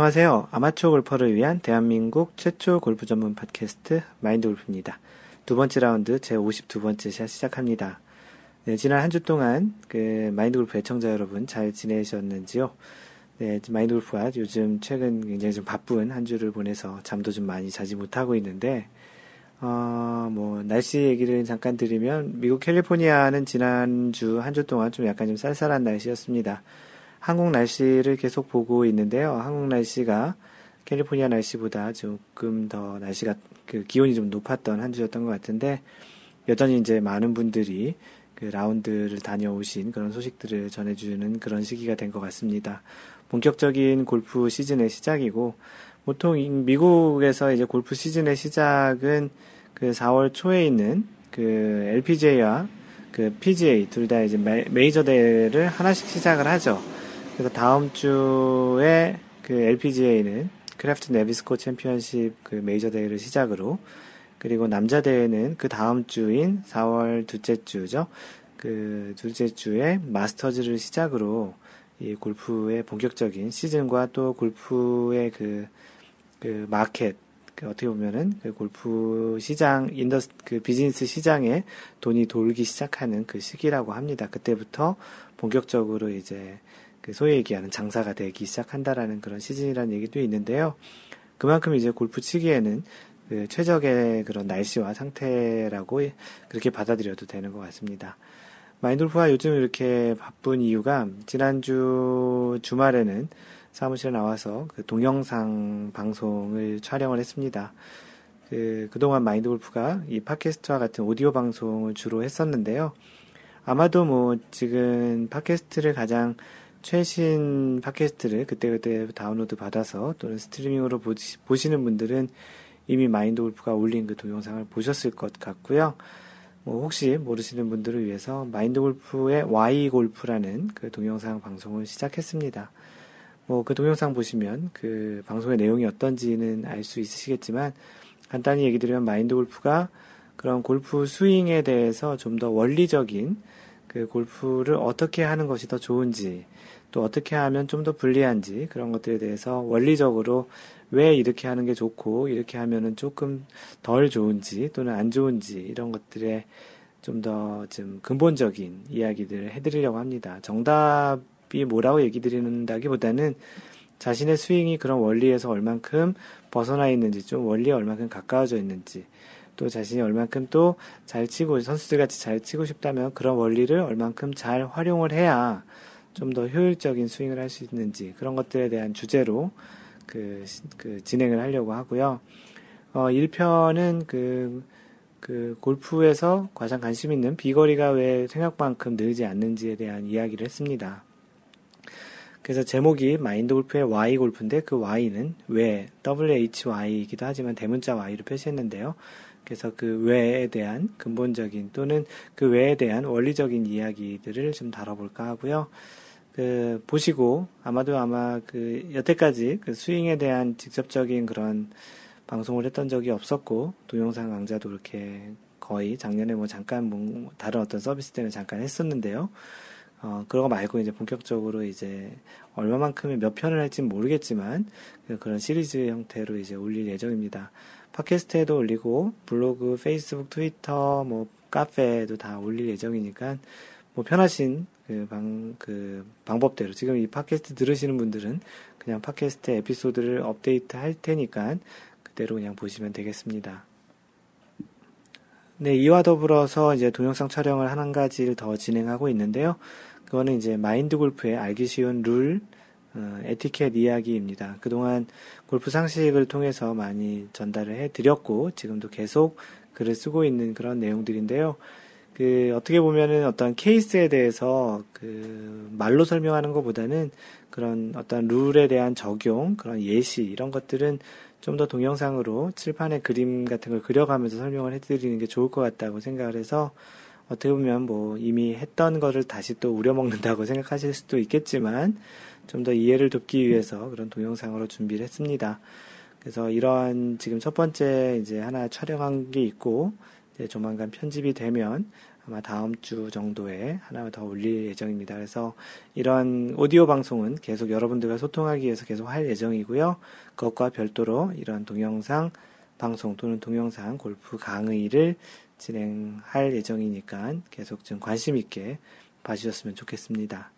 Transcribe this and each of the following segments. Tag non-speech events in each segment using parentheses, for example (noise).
안녕하세요. 아마추어 골퍼를 위한 대한민국 최초 골프 전문 팟캐스트 마인드 골프입니다. 두 번째 라운드 제 52번째 샷 시작합니다. 네, 지난 한 주 동안 그 마인드 골프 애청자 여러분 잘 지내셨는지요? 네, 마인드 골프가 요즘 최근 굉장히 좀 바쁜 한 주를 보내서 잠도 좀 많이 자지 못하고 있는데, 어, 뭐, 날씨 얘기를 잠깐 드리면, 미국 캘리포니아는 지난주 한 주 동안 좀 약간 좀 쌀쌀한 날씨였습니다. 한국 날씨를 계속 보고 있는데요. 한국 날씨가 캘리포니아 날씨보다 조금 더 날씨가 그 기온이 좀 높았던 한 주였던 것 같은데 여전히 이제 많은 분들이 그 라운드를 다녀오신 그런 소식들을 전해주는 그런 시기가 된 것 같습니다. 본격적인 골프 시즌의 시작이고 보통 미국에서 이제 골프 시즌의 시작은 그 4월 초에 있는 그 LPGA와 그 PGA 둘 다 이제 메이저 대회를 하나씩 시작을 하죠. 그래서 다음 주에 그 LPGA는 Kraft Nabisco 챔피언십 그 메이저 대회를 시작으로 그리고 남자 대회는 그 다음 주인 4월 둘째 주죠. 그 둘째 주에 마스터즈를 시작으로 이 골프의 본격적인 시즌과 또 골프의 그, 그 마켓, 그 어떻게 보면은 그 골프 시장, indus-, 그 비즈니스 시장에 돈이 돌기 시작하는 그 시기라고 합니다. 그때부터 본격적으로 이제 그 소위 얘기하는 장사가 되기 시작한다라는 그런 시즌이라는 얘기도 있는데요. 그만큼 이제 골프 치기에는 그 최적의 그런 날씨와 상태라고 그렇게 받아들여도 되는 것 같습니다. 마인돌프가 요즘 이렇게 바쁜 이유가 지난주 주말에는 사무실에 나와서 그 동영상 방송을 촬영을 했습니다. 그, 그동안 마인드 골프가 이 팟캐스트와 같은 오디오 방송을 주로 했었는데요. 아마도 뭐 지금 팟캐스트를 가장 최신 팟캐스트를 그때그때 다운로드 받아서 또는 스트리밍으로 보시, 보시는 분들은 이미 마인드 골프가 올린 그 동영상을 보셨을 것 같고요. 뭐 혹시 모르시는 분들을 위해서 마인드 골프의 Y 골프라는 그 동영상 방송을 시작했습니다. 뭐 그 동영상 보시면 그 방송의 내용이 어떤지는 알 수 있으시겠지만 간단히 얘기 드리면 마인드 골프가 그런 골프 스윙에 대해서 좀 더 원리적인 그 골프를 어떻게 하는 것이 더 좋은지 또 어떻게 하면 좀 더 불리한지 그런 것들에 대해서 원리적으로 왜 이렇게 하는 게 좋고 이렇게 하면은 조금 덜 좋은지 또는 안 좋은지 이런 것들에 좀 더좀 근본적인 이야기들을 해드리려고 합니다. 정답이 뭐라고 얘기 드리는다기보다는 자신의 스윙이 그런 원리에서 얼만큼 벗어나 있는지 좀 원리에 얼만큼 가까워져 있는지 또 자신이 얼만큼 또 잘 치고 선수들 같이 잘 치고 싶다면 그런 원리를 얼만큼 잘 활용을 해야 좀 더 효율적인 스윙을 할 수 있는지 그런 것들에 대한 주제로 그, 그 진행을 하려고 하고요. 어, 1편은 그, 그 골프에서 가장 관심 있는 비거리가 왜 생각만큼 늘지 않는지에 대한 이야기를 했습니다. 그래서 제목이 마인드 골프의 Y 골프인데 그 Y는 왜 WHY이기도 하지만 대문자 Y로 표시했는데요. 그래서 그 외에 대한 근본적인 또는 그 외에 대한 원리적인 이야기들을 좀 다뤄볼까 하고요. 그 보시고 아마도 아마 그 여태까지 그 스윙에 대한 직접적인 그런 방송을 했던 적이 없었고 동영상 강좌도 그렇게 거의 작년에 뭐 잠깐 뭐 다른 어떤 서비스 때문에 잠깐 했었는데요. 어, 그거 말고 이제 본격적으로 이제 얼마만큼의 몇 편을 할지는 모르겠지만 그 그런 시리즈 형태로 이제 올릴 예정입니다. 팟캐스트에도 올리고 블로그, 페이스북, 트위터, 뭐 카페에도 다 올릴 예정이니까 뭐 편하신 그 방, 그 방법대로 지금 이 팟캐스트 들으시는 분들은 그냥 팟캐스트 에피소드를 업데이트 할 테니까 그대로 그냥 보시면 되겠습니다. 네, 이와 더불어서 이제 동영상 촬영을 한 가지를 더 진행하고 있는데요. 그거는 이제 마인드 골프의 알기 쉬운 룰, 어, 에티켓 이야기입니다. 그동안 골프 상식을 통해서 많이 전달을 해 드렸고, 지금도 계속 글을 쓰고 있는 그런 내용들인데요. 그 어떻게 보면은 어떤 케이스에 대해서 그 말로 설명하는 것보다는 그런 어떤 룰에 대한 적용, 그런 예시 이런 것들은 좀 더 동영상으로 칠판에 그림 같은 걸 그려가면서 설명을 해드리는 게 좋을 것 같다고 생각을 해서 어떻게 보면 뭐 이미 했던 거를 다시 또 우려먹는다고 (laughs) 생각하실 수도 있겠지만 좀 더 이해를 돕기 위해서 그런 동영상으로 준비를 했습니다. 그래서 이러한 지금 첫 번째 이제 하나 촬영한 게 있고 조만간 편집이 되면 아마 다음 주 정도에 하나 더 올릴 예정입니다. 그래서 이런 오디오 방송은 계속 여러분들과 소통하기 위해서 계속 할 예정이고요. 그것과 별도로 이런 동영상 방송 또는 동영상 골프 강의를 진행할 예정이니까 계속 좀 관심 있게 봐주셨으면 좋겠습니다.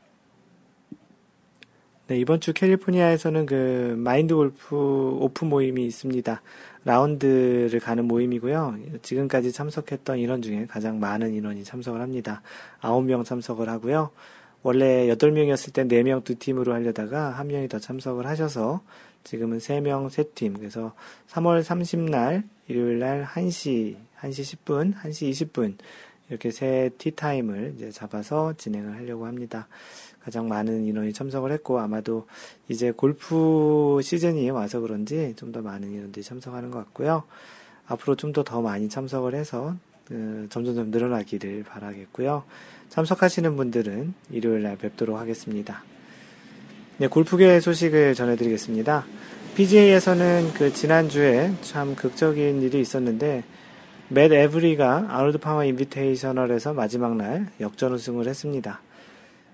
네, 이번 주 캘리포니아에서는 그 마인드 골프 오프 모임이 있습니다. 라운드를 가는 모임이고요. 지금까지 참석했던 인원 중에 가장 많은 인원이 참석을 합니다. 9명 참석을 하고요. 원래 8명이었을 때 4명 두 팀으로 하려다가 1명이 더 참석을 하셔서 지금은 3명 3팀. 그래서 3월 30날 일요일 날 1시, 1시 10분, 1시 20분 이렇게 세 티타임을 이제 잡아서 진행을 하려고 합니다. 가장 많은 인원이 참석을 했고 아마도 이제 골프 시즌이 와서 그런지 좀 더 많은 인원들이 참석하는 것 같고요. 앞으로 좀더더 많이 참석을 해서 그, 점점점 늘어나기를 바라겠고요. 참석하시는 분들은 일요일 날 뵙도록 하겠습니다. 네, 골프계 소식을 전해드리겠습니다. PGA에서는 그 지난주에 참 극적인 일이 있었는데 맷 에브리가 아놀드 파마 인비테이셔널에서 마지막 날 역전 우승을 했습니다.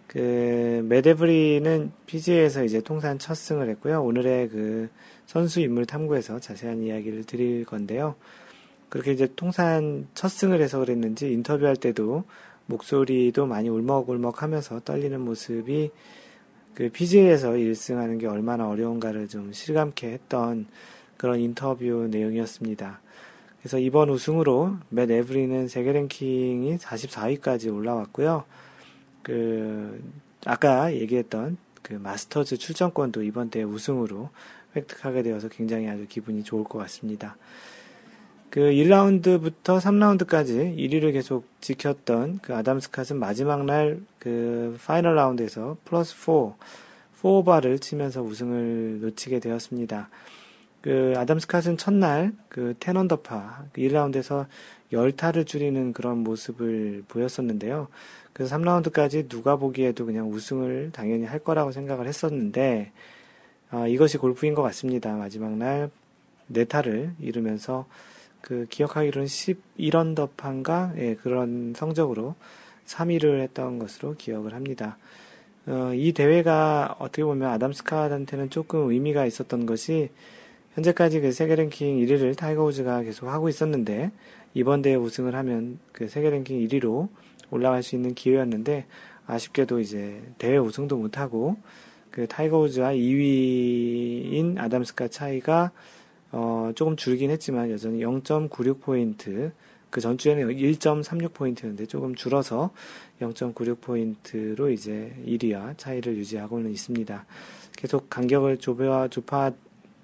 그, 메데브리는 PGA에서 이제 통산 첫 승을 했고요. 오늘의 그 선수 인물 탐구에서 자세한 이야기를 드릴 건데요. 그렇게 이제 통산 첫 승을 해서 그랬는지 인터뷰할 때도 목소리도 많이 울먹울먹 하면서 떨리는 모습이 그 PGA에서 1승 하는 게 얼마나 어려운가를 좀 실감케 했던 그런 인터뷰 내용이었습니다. 그래서 이번 우승으로 맷 에브리는 세계 랭킹이 44위까지 올라왔고요. 그 아까 얘기했던 그 마스터즈 출전권도 이번 대회 우승으로 획득하게 되어서 굉장히 아주 기분이 좋을 것 같습니다. 그 1라운드부터 3라운드까지 1위를 계속 지켰던 그 아담 스캇은 마지막 날 그 final 라운드에서 플러스 4, 4 over를 치면서 우승을 놓치게 되었습니다. 그 아담 스캇은 첫날 그 ten 언더파 1라운드에서 10타를 줄이는 그런 모습을 보였었는데요. 그래서 3라운드까지 누가 보기에도 그냥 우승을 당연히 할 거라고 생각을 했었는데, 어, 이것이 골프인 것 같습니다. 마지막 날 네 타를 잃으면서 그 기억하기로는 11언더파인가 예, 그런 성적으로 3위를 했던 것으로 기억을 합니다. 어, 이 대회가 어떻게 보면 아담 스캇한테는 조금 의미가 있었던 것이 현재까지 그 세계 랭킹 1위를 타이거 우즈가 계속 하고 있었는데 이번 대회 우승을 하면 그 세계 랭킹 1위로 올라갈 수 있는 기회였는데 아쉽게도 이제 대회 우승도 못하고 그 타이거 우즈와 2위인 아담 스캇 차이가 어 조금 줄긴 했지만 여전히 0.96 포인트 그 전주에는 1.36 포인트였는데 조금 줄어서 0.96 포인트로 이제 1위와 차이를 유지하고는 있습니다. 계속 간격을 좁아, 좁아,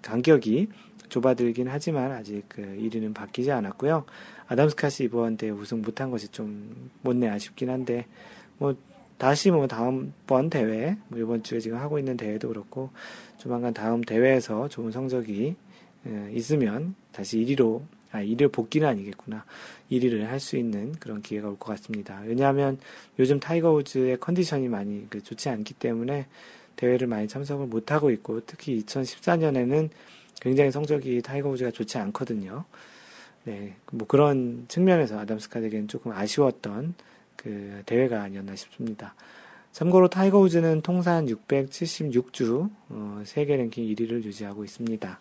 간격이 좁아들긴 하지만 아직 그 1위는 바뀌지 않았고요. 아담 스캇이 이번 대회 우승 못한 것이 좀 못내 아쉽긴 한데 뭐 다시 뭐 다음번 대회 뭐 이번 주에 지금 하고 있는 대회도 그렇고 조만간 다음 대회에서 좋은 성적이 예, 있으면 다시 1위로 아 1위 복귀는 아니겠구나 1위를 할 수 있는 그런 기회가 올 것 같습니다. 왜냐하면 요즘 타이거 우즈의 컨디션이 많이 그 좋지 않기 때문에 대회를 많이 참석을 못 하고 있고 특히 2014년에는 굉장히 성적이 타이거 우즈가 좋지 않거든요. 네, 뭐 그런 측면에서 아담 스캇에게는 조금 아쉬웠던 그 대회가 아니었나 싶습니다. 참고로 타이거 우즈는 통산 676주 어, 세계 랭킹 1위를 유지하고 있습니다.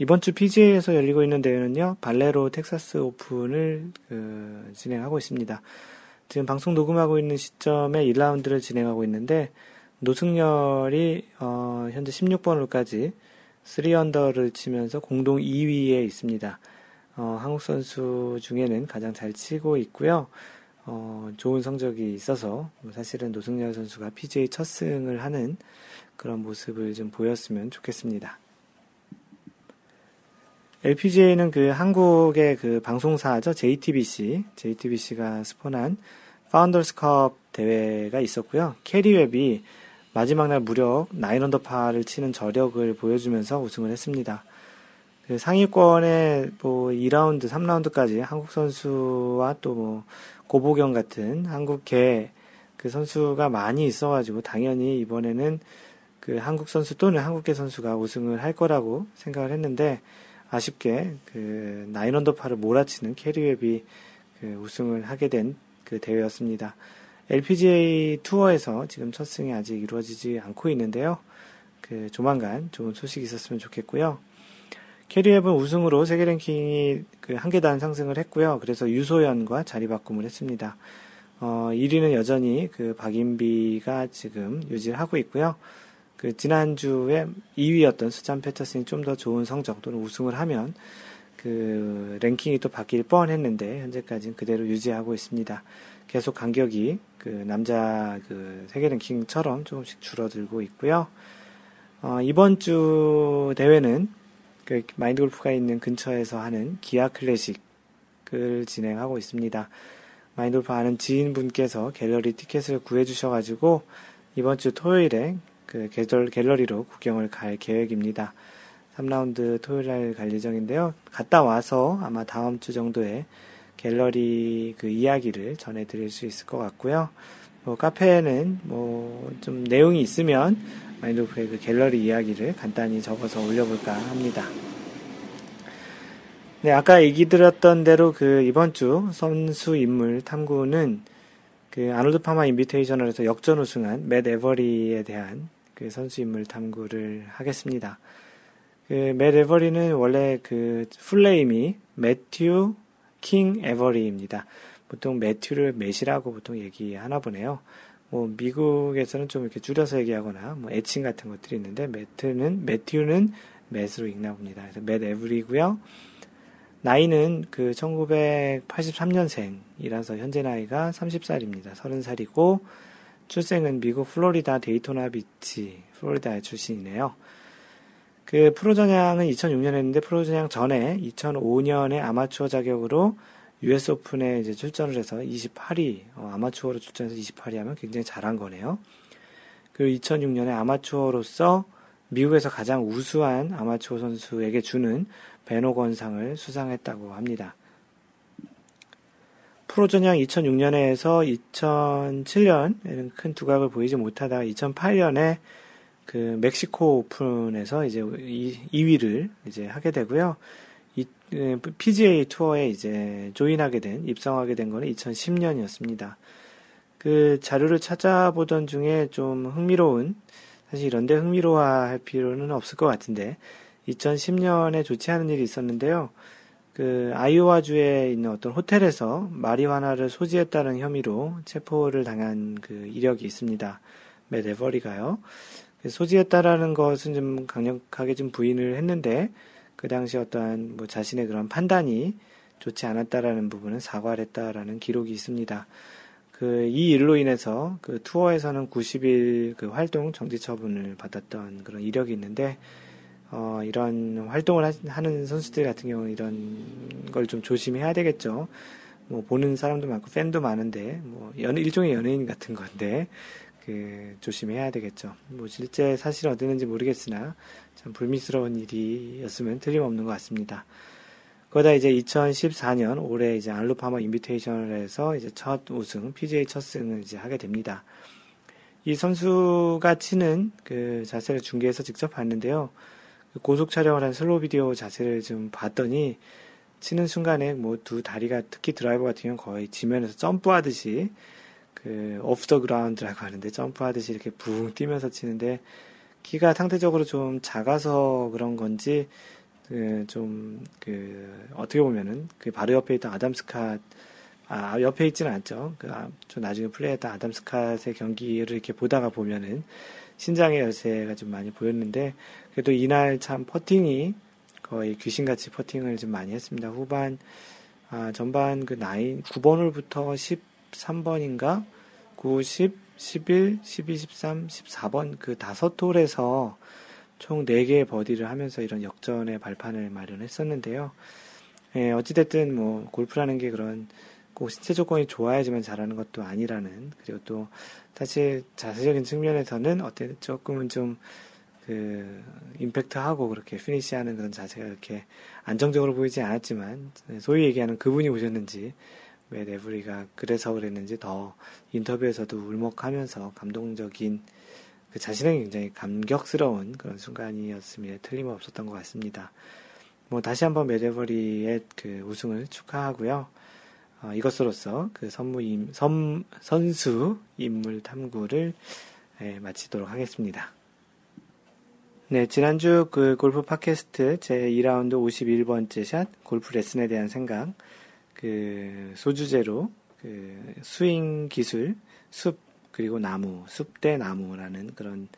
이번 주 PGA에서 열리고 있는 대회는요, 발레로 텍사스 오픈을 그, 진행하고 있습니다. 지금 방송 녹음하고 있는 시점에 1라운드를 진행하고 있는데, 노승열이 어, 현재 16번 홀까지 3언더를 치면서 공동 2위에 있습니다. 어, 한국 선수 중에는 가장 잘 치고 있고요. 어, 좋은 성적이 있어서 뭐 사실은 노승열 선수가 PGA 첫 승을 하는 그런 모습을 좀 보였으면 좋겠습니다. LPGA는 그 한국의 그 방송사죠. JTBC. JTBC가 스폰한 파운더스컵 대회가 있었고요. 캐리 웹이 마지막 날 무려 nine 언더파를 치는 저력을 보여주면서 우승을 했습니다. 그 상위권에 뭐 2라운드, 3라운드까지 한국 선수와 또 뭐 고보경 같은 한국계 그 선수가 많이 있어가지고 당연히 이번에는 그 한국 선수 또는 한국계 선수가 우승을 할 거라고 생각을 했는데 아쉽게 그 nine 언더파를 몰아치는 캐리웹이 그 우승을 하게 된 그 대회였습니다. LPGA 투어에서 지금 첫 승이 아직 이루어지지 않고 있는데요. 그 조만간 좋은 소식이 있었으면 좋겠고요. 캐리앱은 우승으로 세계 랭킹이 그 한 계단 상승을 했고요. 그래서 유소연과 자리 바꿈을 했습니다. 어, 1위는 여전히 그 박인비가 지금 유지를 하고 있고요. 그 지난주에 2위였던 수잔 패터슨이 좀 더 좋은 성적 또는 우승을 하면 그 랭킹이 또 바뀔 뻔 했는데 현재까지는 그대로 유지하고 있습니다. 계속 간격이 그 남자 그 세계 랭킹처럼 조금씩 줄어들고 있고요. 어, 이번 주 대회는 그 마인드 골프가 있는 근처에서 하는 기아 클래식을 진행하고 있습니다. 마인드 골프 아는 지인분께서 갤러리 티켓을 구해주셔가지고 이번 주 토요일에 그 갤러리로 구경을 갈 계획입니다. 3라운드 토요일 날 갈 예정인데요. 갔다 와서 아마 다음 주 정도에 갤러리 그 이야기를 전해드릴 수 있을 것 같고요. 뭐 카페에는 뭐 좀 내용이 있으면 마인드오프의 그 갤러리 이야기를 간단히 적어서 올려볼까 합니다. 네, 아까 얘기 드렸던 대로 그 이번 주 선수 인물 탐구는 그 아놀드 파마 인비테이셔널에서 역전 우승한 맷 에버리에 대한 그 선수 인물 탐구를 하겠습니다. 그맷 에버리는 원래 그 풀네임이 매튜 킹 에버리입니다. 보통 매튜를 맷이라고 보통 얘기하나 보네요. 뭐 미국에서는 좀 이렇게 줄여서 얘기하거나 뭐 애칭 같은 것들이 있는데 매트는 매튜는 맷으로 읽나 봅니다. 그래서 맷 에브리고요. 나이는 그 1983년생이라서 현재 나이가 30살입니다. 30살이고 출생은 미국 플로리다 데이토나 비치 플로리다의 출신이네요. 그 프로 전향은 2006년에 했는데 프로 전향 전에 2005년에 아마추어 자격으로 US 오픈에 이제 출전을 해서 28위, 어, 아마추어로 출전해서 28위 하면 굉장히 잘한 거네요. 그리고 2006년에 아마추어로서 미국에서 가장 우수한 아마추어 선수에게 주는 벤 호건상을 수상했다고 합니다. 프로 전향 2006년에 해서 2007년에는 큰 두각을 보이지 못하다가 2008년에 그 멕시코 오픈에서 이제 2위를 이제 하게 되고요. 이 PGA 투어에 이제 조인하게 된 입성하게 된 거는 2010년이었습니다. 그 자료를 찾아보던 중에 좀 흥미로운 사실 이런데 흥미로워할 필요는 없을 것 같은데 2010년에 좋지 않은 일이 있었는데요. 그 아이오와 주에 있는 어떤 호텔에서 마리화나를 소지했다는 혐의로 체포를 당한 그 이력이 있습니다. 맷 에버리가요. 소지했다라는 것은 좀 강력하게 좀 부인을 했는데 그 당시 어떠한 뭐 자신의 그런 판단이 좋지 않았다라는 부분은 사과를 했다라는 기록이 있습니다. 그 이 일로 인해서 그 투어에서는 90일 그 활동 정지 처분을 받았던 그런 이력이 있는데 어 이런 활동을 하는 선수들 같은 경우는 이런 걸 좀 조심해야 되겠죠. 뭐 보는 사람도 많고 팬도 많은데 뭐 연, 일종의 연예인 같은 건데 그 조심해야 되겠죠. 뭐 실제 사실 어디는지 모르겠으나 참 불미스러운 일이었으면 틀림없는 것 같습니다. 그러다 이제 2014년 올해 이제 알루파마 인비테이션을 해서 이제 첫 우승, PGA 첫 승을 이제 하게 됩니다. 이 선수가 치는 그 자세를 중계해서 직접 봤는데요. 그 고속 촬영을 한 슬로우 비디오 자세를 좀 봤더니 치는 순간에 뭐 두 다리가 특히 드라이버 같은 경우는 거의 지면에서 점프하듯이 그 off the ground라고 하는데 점프하듯이 이렇게 붕 뛰면서 치는데 키가 상대적으로 좀 작아서 그런 건지 그 좀그 그 어떻게 보면은 그 바로 옆에 있던 아담 스캇 아 옆에 있지는 않죠. 그저 아, 나중에 플레이했던 아담 스캇의 경기를 이렇게 보다가 보면은 신장의 열쇠가 좀 많이 보였는데 그래도 이날 참 퍼팅이 거의 귀신같이 퍼팅을 좀 많이 했습니다. 후반 아 전반 그 나이 9번 홀부터 10 13번인가 9, 10, 11, 12, 13, 14번 그 다섯 홀에서 총 4개의 버디를 하면서 이런 역전의 발판을 마련했었는데요. 예, 어찌됐든 뭐 골프라는 게 그런 꼭 신체 조건이 좋아야지만 잘하는 것도 아니라는 그리고 또 사실 자세적인 측면에서는 어때 조금은 좀 그 임팩트하고 그렇게 피니시하는 그런 자세가 이렇게 안정적으로 보이지 않았지만 소위 얘기하는 그분이 오셨는지 왜 레브리가 그래서 그랬는지 더 인터뷰에서도 울먹하면서 감동적인 그 자신에게 굉장히 감격스러운 그런 순간이었음에 틀림없었던 것 같습니다. 뭐 다시 한번 메데버리의 그 우승을 축하하고요. 어, 이것으로서 그 선무임, 선, 선수 인물 탐구를 예, 마치도록 하겠습니다. 네, 지난주 그 골프 팟캐스트 제 2라운드 51번째 샷 골프 레슨에 대한 생각 그 소주제로 그 스윙 기술 숲 그리고 나무 숲 대 나무라는 그런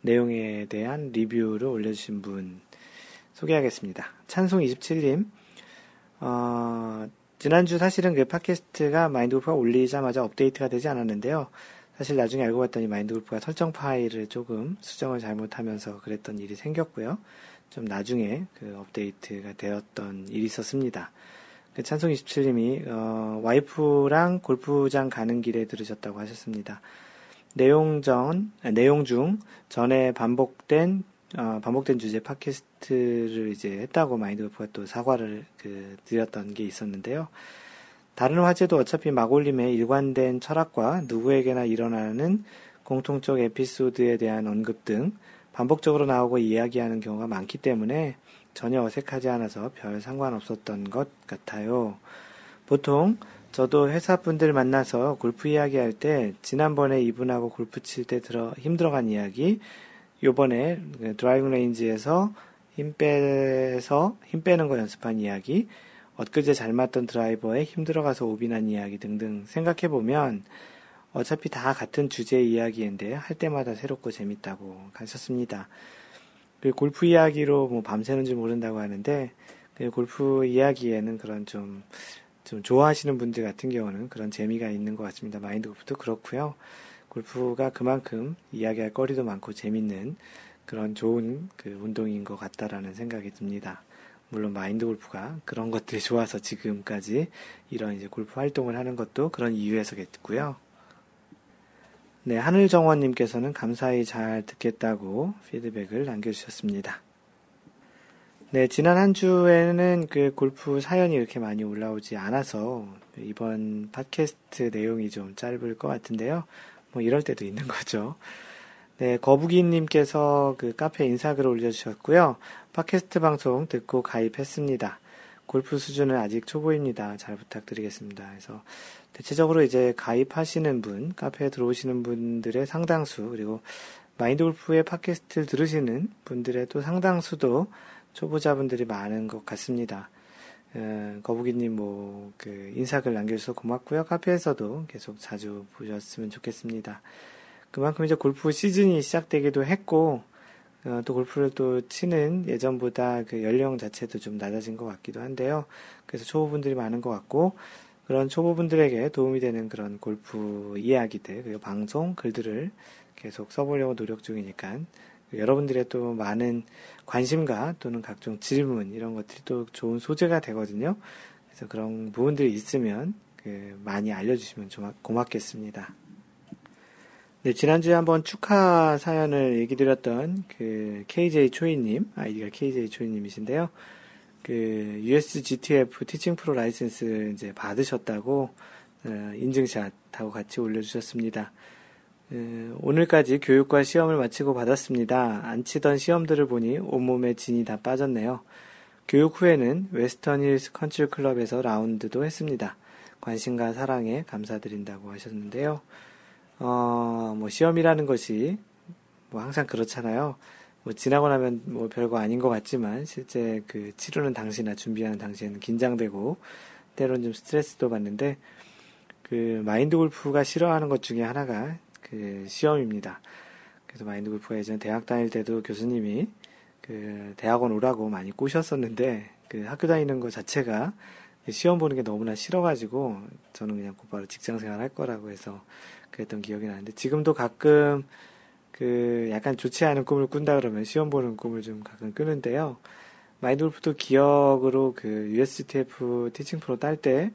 내용에 대한 리뷰를 올려주신 분 소개하겠습니다. 찬송 27님 어, 지난주 사실은 그 팟캐스트가 마인드 골프가 올리자마자 업데이트가 되지 않았는데요. 사실 나중에 알고 봤더니 마인드 골프가 설정 파일을 조금 수정을 잘못하면서 그랬던 일이 생겼고요. 좀 나중에 그 업데이트가 되었던 일이 있었습니다. 그 찬송 27님이 어, 와이프랑 골프장 가는 길에 들으셨다고 하셨습니다. 내용 전 아, 내용 중 전에 반복된 어, 반복된 주제 팟캐스트를 이제 했다고 마인드 골프가 또 사과를 그 드렸던 게 있었는데요. 다른 화제도 어차피 마골림의 일관된 철학과 누구에게나 일어나는 공통적 에피소드에 대한 언급 등 반복적으로 나오고 이야기하는 경우가 많기 때문에 전혀 어색하지 않아서 별 상관없었던 것 같아요. 보통 저도 회사분들 만나서 골프 이야기 할 때 지난번에 이분하고 골프 칠 때 들어 힘들어간 이야기, 요번에 driving range에서 힘 빼서 힘 빼는 거 연습한 이야기, 엊그제 잘 맞던 드라이버에 힘들어가서 오비난 이야기 등등 생각해 보면 어차피 다 같은 주제의 이야기인데 할 때마다 새롭고 재밌다고 하셨습니다. 그 골프 이야기로 뭐 밤새는지 모른다고 하는데 그 골프 이야기에는 그런 좀, 좀 좋아하시는 분들 같은 경우는 그런 재미가 있는 것 같습니다. 마인드 골프도 그렇고요. 골프가 그만큼 이야기할 거리도 많고 재밌는 그런 좋은 그 운동인 것 같다라는 생각이 듭니다. 물론 마인드 골프가 그런 것들이 좋아서 지금까지 이런 이제 골프 활동을 하는 것도 그런 이유에서겠고요. 네, 하늘정원님께서는 감사히 잘 듣겠다고 피드백을 남겨주셨습니다. 네, 지난 한 주에는 그 골프 사연이 이렇게 많이 올라오지 않아서 이번 팟캐스트 내용이 좀 짧을 것 같은데요. 뭐 이럴 때도 있는 거죠. 네, 거북이님께서 그 카페 인사글을 올려주셨고요. 팟캐스트 방송 듣고 가입했습니다. 골프 수준은 아직 초보입니다. 잘 부탁드리겠습니다. 그래서 대체적으로 이제 가입하시는 분, 카페에 들어오시는 분들의 상당수, 그리고 마인드 골프의 팟캐스트를 들으시는 분들의 또 상당수도 초보자분들이 많은 것 같습니다. 어, 거북이님 뭐, 그, 인사글 남겨주셔서 고맙고요. 카페에서도 계속 자주 보셨으면 좋겠습니다. 그만큼 이제 골프 시즌이 시작되기도 했고, 어, 또 골프를 또 치는 예전보다 그 연령 자체도 좀 낮아진 것 같기도 한데요. 그래서 초보분들이 많은 것 같고, 그런 초보분들에게 도움이 되는 그런 골프 이야기들, 그리고 방송, 글들을 계속 써보려고 노력 중이니까, 여러분들의 또 많은 관심과 또는 각종 질문, 이런 것들이 또 좋은 소재가 되거든요. 그래서 그런 부분들이 있으면 그 많이 알려주시면 좀 고맙겠습니다. 네, 지난주에 한번 축하 사연을 얘기 드렸던 그 KJ 초이님, 아이디가 KJ 초이님이신데요. 그 USGTF teaching 프로 라이센스 이제 받으셨다고 어, 인증샷하고 같이 올려주셨습니다. 어, 오늘까지 교육과 시험을 마치고 받았습니다. 안 치던 시험들을 보니 온몸에 진이 다 빠졌네요. 교육 후에는 웨스턴 힐스 컨트리 클럽에서 라운드도 했습니다. 관심과 사랑에 감사드린다고 하셨는데요. 어, 뭐 시험이라는 것이 뭐 항상 그렇잖아요. 뭐 지나고 나면 뭐 별거 아닌 것 같지만 실제 그 치르는 당시나 준비하는 당시에는 긴장되고 때론 좀 스트레스도 받는데 그 마인드 골프가 싫어하는 것 중에 하나가 그 시험입니다. 그래서 마인드 골프가 예전 대학 다닐 때도 교수님이 그 대학원 오라고 많이 꼬셨었는데 그 학교 다니는 것 자체가 시험 보는 게 너무나 싫어가지고 저는 그냥 곧바로 직장 생활 할 거라고 해서 그랬던 기억이 나는데 지금도 가끔 그 약간 좋지 않은 꿈을 꾼다 그러면 시험 보는 꿈을 좀 가끔 꾸는데요. 마인드골프도 기억으로 그 USGTF teaching 프로 딸 때,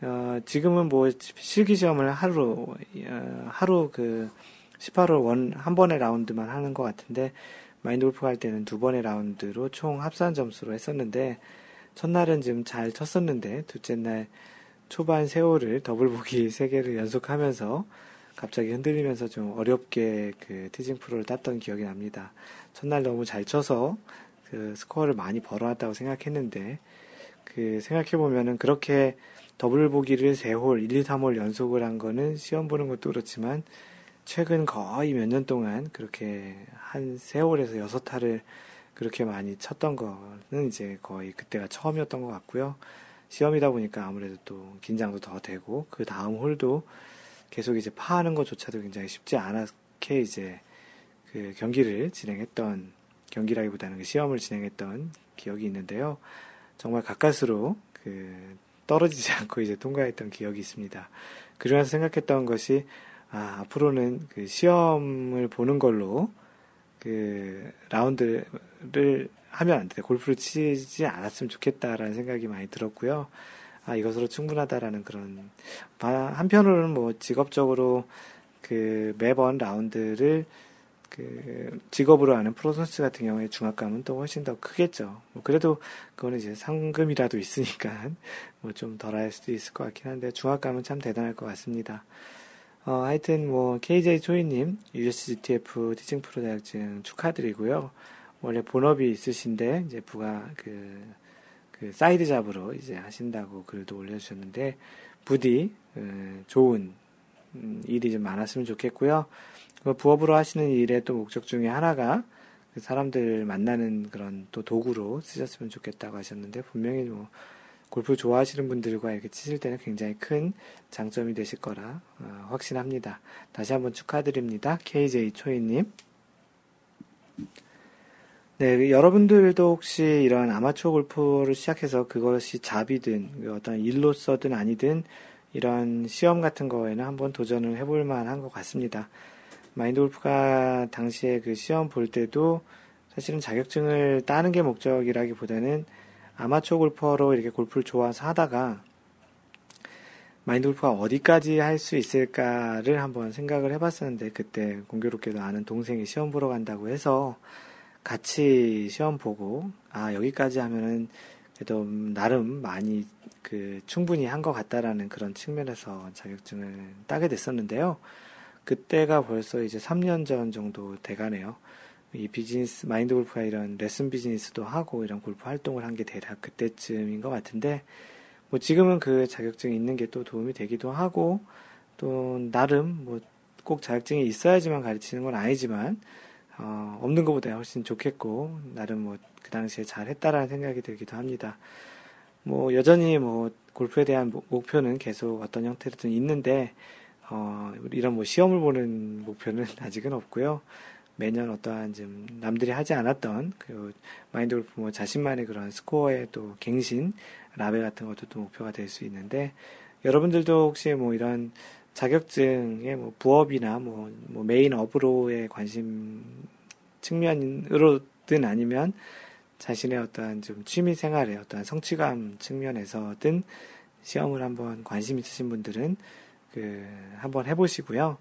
어, 지금은 뭐 실기 시험을 하루, 어, 하루 그 18홀 원, 한 번의 라운드만 하는 것 같은데, 마인드골프 딸 때는 두 번의 라운드로 총 합산 점수로 했었는데, 첫날은 좀 잘 쳤었는데, 둘째 날 초반 세 홀을 더블 보기 (laughs) 3개를 연속하면서 갑자기 흔들리면서 좀 어렵게 그 teaching 프로를 땄던 기억이 납니다. 첫날 너무 잘 쳐서 그 스코어를 많이 벌어왔다고 생각했는데 그 생각해 보면은 그렇게 더블 보기를 3홀, 1, 2, 3홀 연속을 한 거는 시험 보는 것도 그렇지만 최근 거의 몇 년 동안 그렇게 한 3홀에서 6타를 그렇게 많이 쳤던 거는 이제 거의 그때가 처음이었던 것 같고요. 시험이다 보니까 아무래도 또 긴장도 더 되고 그 다음 홀도 계속 이제 파하는 것조차도 굉장히 쉽지 않게 이제 그 경기를 진행했던 경기라기보다는 그 시험을 진행했던 기억이 있는데요. 정말 가까스로 그 떨어지지 (laughs) 않고 이제 통과했던 기억이 있습니다. 그러면서 생각했던 것이 아, 앞으로는 그 시험을 보는 걸로 그 라운드를 하면 안 돼. 골프를 치지 않았으면 좋겠다라는 생각이 많이 들었고요. 아, 이것으로 충분하다라는 그런, 한편으로는 뭐 직업적으로 그 매번 라운드를 그 직업으로 하는 프로 선수 같은 경우에 중압감은 또 훨씬 더 크겠죠. 뭐 그래도 그거는 이제 상금이라도 (laughs) 있으니까 뭐 좀 덜할 수도 있을 것 같긴 한데 중압감은 참 대단할 것 같습니다. 어, 하여튼 뭐 KJ 초이님 USGTF teaching 프로 자격증 축하드리고요. 원래 본업이 있으신데 이제 부가 그, 그 side job으로 이제 하신다고 글도 올려주셨는데 부디 그 좋은 음, 일이 좀 많았으면 좋겠고요. 그 부업으로 하시는 일의 또 목적 중에 하나가 그 사람들 만나는 그런 또 도구로 쓰셨으면 좋겠다고 하셨는데 분명히 뭐 골프 좋아하시는 분들과 이렇게 치실 때는 굉장히 큰 장점이 되실 거라 어, 확신합니다. 다시 한번 축하드립니다. KJ 초이님. 네, 여러분들도 혹시 이런 아마추어 골프를 시작해서 그것이 잡이든 어떤 일로서든 아니든 이런 시험 같은 거에는 한번 도전을 해볼 만한 것 같습니다. 마인드 골프가 당시에 그 시험 볼 때도 사실은 자격증을 따는 게 목적이라기보다는 아마추어 골퍼로 이렇게 골프를 좋아서 하다가 마인드 골프가 어디까지 할 수 있을까를 한번 생각을 해봤었는데 그때 공교롭게도 아는 동생이 시험 보러 간다고 해서 같이 시험 보고 아 여기까지 하면은 그래도 나름 많이 그 충분히 한 것 같다라는 그런 측면에서 자격증을 따게 됐었는데요. 그때가 벌써 이제 3년 전 정도 돼가네요. 이 비즈니스 마인드 골프가 이런 레슨 비즈니스도 하고 이런 골프 활동을 한 게 대략 그때쯤인 것 같은데 뭐 지금은 그 자격증이 있는 게 또 도움이 되기도 하고 또 나름 뭐 꼭 자격증이 있어야지만 가르치는 건 아니지만 어, 없는 것보다 훨씬 좋겠고, 나름 뭐, 그 당시에 잘 했다라는 생각이 들기도 합니다. 뭐, 여전히 뭐, 골프에 대한 목표는 계속 어떤 형태로든 있는데, 어, 이런 뭐, 시험을 보는 목표는 (laughs) 아직은 없고요. 매년 어떠한 좀, 남들이 하지 않았던, 그, 마인드 골프 뭐, 자신만의 그런 스코어의 또 갱신, 라벨 같은 것도 또 목표가 될 수 있는데, 여러분들도 혹시 뭐, 이런, 자격증의 뭐 부업이나 뭐, 뭐 메인 업으로의 관심 측면으로든 아니면 자신의 어떠한 좀 취미 생활의 어떠한 성취감 측면에서든 시험을 한번 관심 있으신 분들은 그 한번 해보시고요.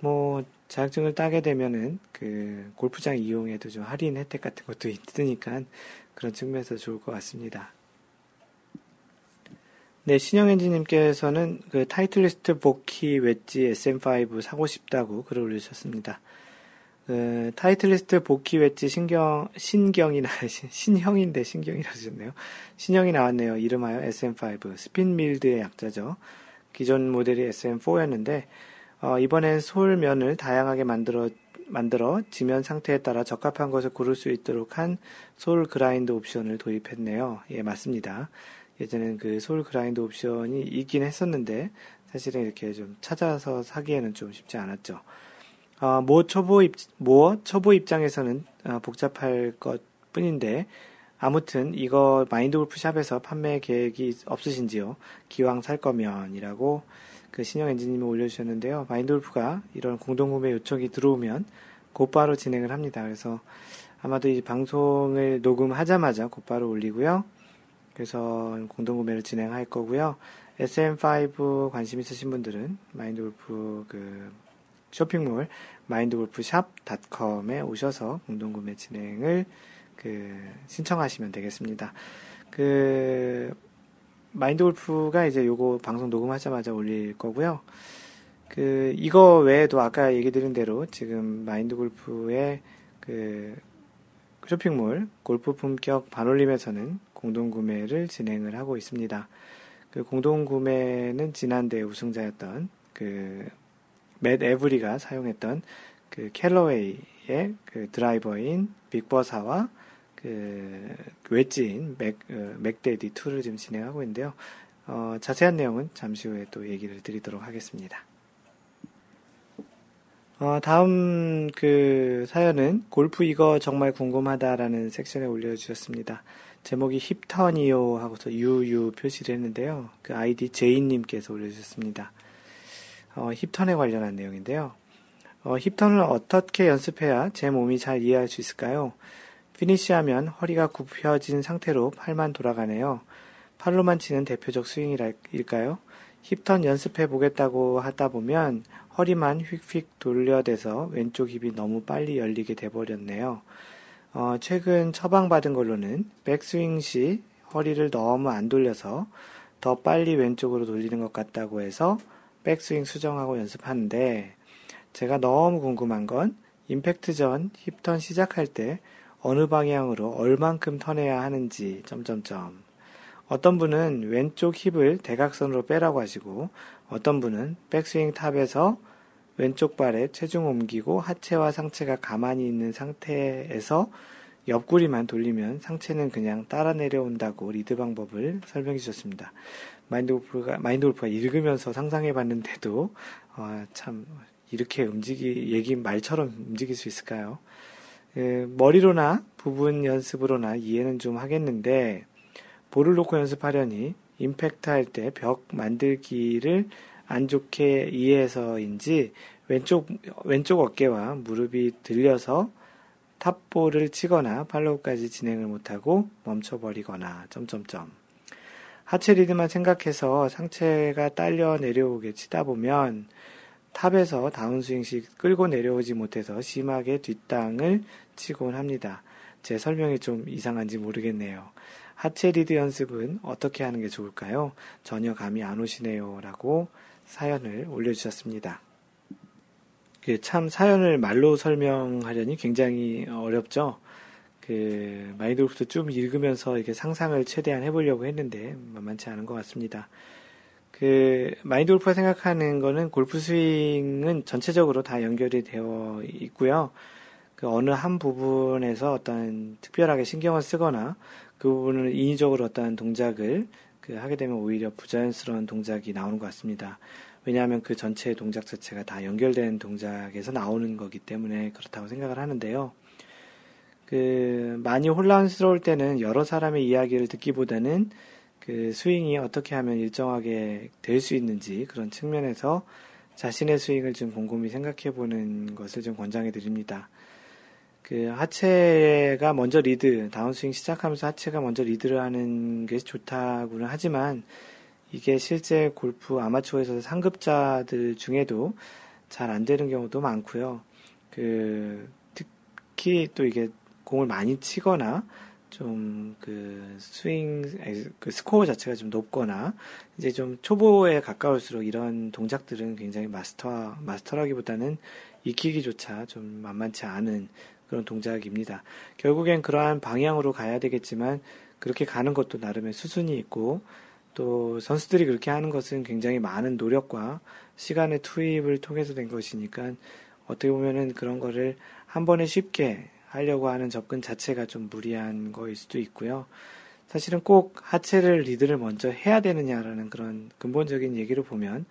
뭐 자격증을 따게 되면은 그 골프장 이용에도 좀 할인 혜택 같은 것도 있으니까 그런 측면에서 좋을 것 같습니다. 네, 신영엔지님께서는 그 타이틀리스트 보키 웨지 SM5 사고 싶다고 글을 올리셨습니다. 그 타이틀리스트 복희 웨지 신경, 신경이나, (laughs) 신형인데 신경이라 하셨네요. 신형이 나왔네요. 이름하여 SM5. spin milled의 약자죠. 기존 모델이 SM4였는데, 어, 이번엔 sole면을 다양하게 만들어, 만들어 지면 상태에 따라 적합한 것을 고를 수 있도록 한 sole grind 옵션을 도입했네요. 예, 맞습니다. 예전엔 그 sole grind 옵션이 있긴 했었는데 사실은 이렇게 좀 찾아서 사기에는 좀 쉽지 않았죠. 어, 뭐 초보 입, 뭐 초보 입장에서는 어, 복잡할 것 뿐인데 아무튼 이거 마인드 골프샵에서 판매 계획이 없으신지요? 기왕 살 거면이라고 그 신영 엔지님이 올려주셨는데요. 마인드 골프가 이런 공동구매 요청이 들어오면 곧바로 진행을 합니다. 그래서 아마도 이 방송을 녹음하자마자 곧바로 올리고요. 그래서 공동구매를 진행할 거고요. SM5 관심 있으신 분들은 마인드골프 그 쇼핑몰 마인드골프샵닷컴에 오셔서 공동구매 진행을 그 신청하시면 되겠습니다. 그 마인드골프가 이제 요거 방송 녹음하자마자 올릴 거고요. 그 이거 외에도 아까 얘기 드린 대로 지금 마인드골프의 그 쇼핑몰 골프 품격 반올림에서는 공동 구매를 진행을 하고 있습니다. 그 공동 구매는 지난대 우승자였던 그 맷 에브리가 사용했던 그 캘러웨이의 그 드라이버인 빅버사와 그 웨지인 맥, 어, 맥데디 2를 지금 진행하고 있는데요. 어, 자세한 내용은 잠시 후에 또 얘기를 드리도록 하겠습니다. 어, 다음 그 사연은 골프 이거 정말 궁금하다라는 섹션에 올려주셨습니다. 제목이 힙턴이요 하고서 유유 표시를 했는데요. 그 아이디 제인님께서 올려주셨습니다. 어, 힙턴에 관련한 내용인데요. 어, 힙턴을 어떻게 연습해야 제 몸이 잘 이해할 수 있을까요? 피니시하면 허리가 굽혀진 상태로 팔만 돌아가네요. 팔로만 치는 대표적 스윙일까요? 힙턴 연습해 보겠다고 하다 보면 허리만 휙휙 돌려대서 왼쪽 힙이 너무 빨리 열리게 돼버렸네요. 어, 최근 처방받은 걸로는 백스윙 시 허리를 너무 안 돌려서 더 빨리 왼쪽으로 돌리는 것 같다고 해서 백스윙 수정하고 연습하는데 제가 너무 궁금한 건 임팩트 전 힙턴 시작할 때 어느 방향으로 얼만큼 턴해야 하는지 점점점. 어떤 분은 왼쪽 hip을 대각선으로 빼라고 하시고 어떤 분은 백스윙 top에서 왼쪽 발에 체중 옮기고 하체와 상체가 가만히 있는 상태에서 옆구리만 돌리면 상체는 그냥 따라 내려온다고 리드 방법을 설명해 주셨습니다. 마인드 골프가, 마인드 골프가 읽으면서 상상해 봤는데도, 어, 참, 이렇게 움직이, 얘기 말처럼 움직일 수 있을까요? 그, 머리로나 부분 연습으로나 이해는 좀 하겠는데, 볼을 놓고 연습하려니 임팩트 할 때 벽 만들기를 안 좋게 이해해서인지 왼쪽 왼쪽 어깨와 무릎이 들려서 탑볼을 치거나 팔로우까지 진행을 못하고 멈춰버리거나 점점점 하체 리드만 생각해서 상체가 딸려 내려오게 치다 보면 top에서 다운스윙 시 끌고 내려오지 못해서 심하게 뒷땅을 치곤 합니다. 제 설명이 좀 이상한지 모르겠네요. 하체 리드 연습은 어떻게 하는 게 좋을까요? 전혀 감이 안 오시네요. 라고 사연을 올려주셨습니다. 그 참 사연을 말로 설명하려니 굉장히 어렵죠. 그 마인드골프도 좀 읽으면서 이렇게 상상을 최대한 해보려고 했는데 만만치 않은 것 같습니다. 그 마인드골프가 생각하는 거는 골프 스윙은 전체적으로 다 연결이 되어 있고요. 그 어느 한 부분에서 어떤 특별하게 신경을 쓰거나 그 부분을 인위적으로 어떤 동작을 그 하게 되면 오히려 부자연스러운 동작이 나오는 것 같습니다. 왜냐하면 그 전체 동작 자체가 다 연결된 동작에서 나오는 거기 때문에 그렇다고 생각을 하는데요. 그 많이 혼란스러울 때는 여러 사람의 이야기를 듣기보다는 그 스윙이 어떻게 하면 일정하게 될 수 있는지 그런 측면에서 자신의 스윙을 좀 곰곰이 생각해 보는 것을 좀 권장해 드립니다. 그 하체가 먼저 리드, 다운스윙 시작하면서 하체가 먼저 리드를 하는 게 좋다고는 하지만 이게 실제 골프 아마추어에서 상급자들 중에도 잘 안 되는 경우도 많고요. 그 특히 또 이게 공을 많이 치거나 좀 그 스윙 그 스코어 자체가 좀 높거나 이제 좀 초보에 가까울수록 이런 동작들은 굉장히 마스터 마스터라기보다는 익히기조차 좀 만만치 않은 그런 동작입니다. 결국엔 그러한 방향으로 가야 되겠지만 그렇게 가는 것도 나름의 수순이 있고 또 선수들이 그렇게 하는 것은 굉장히 많은 노력과 시간의 투입을 통해서 된 것이니까 어떻게 보면은 그런 거를 한 번에 쉽게 하려고 하는 접근 자체가 좀 무리한 거일 수도 있고요. 사실은 꼭 하체를 리드를 먼저 해야 되느냐라는 그런 근본적인 얘기를 보면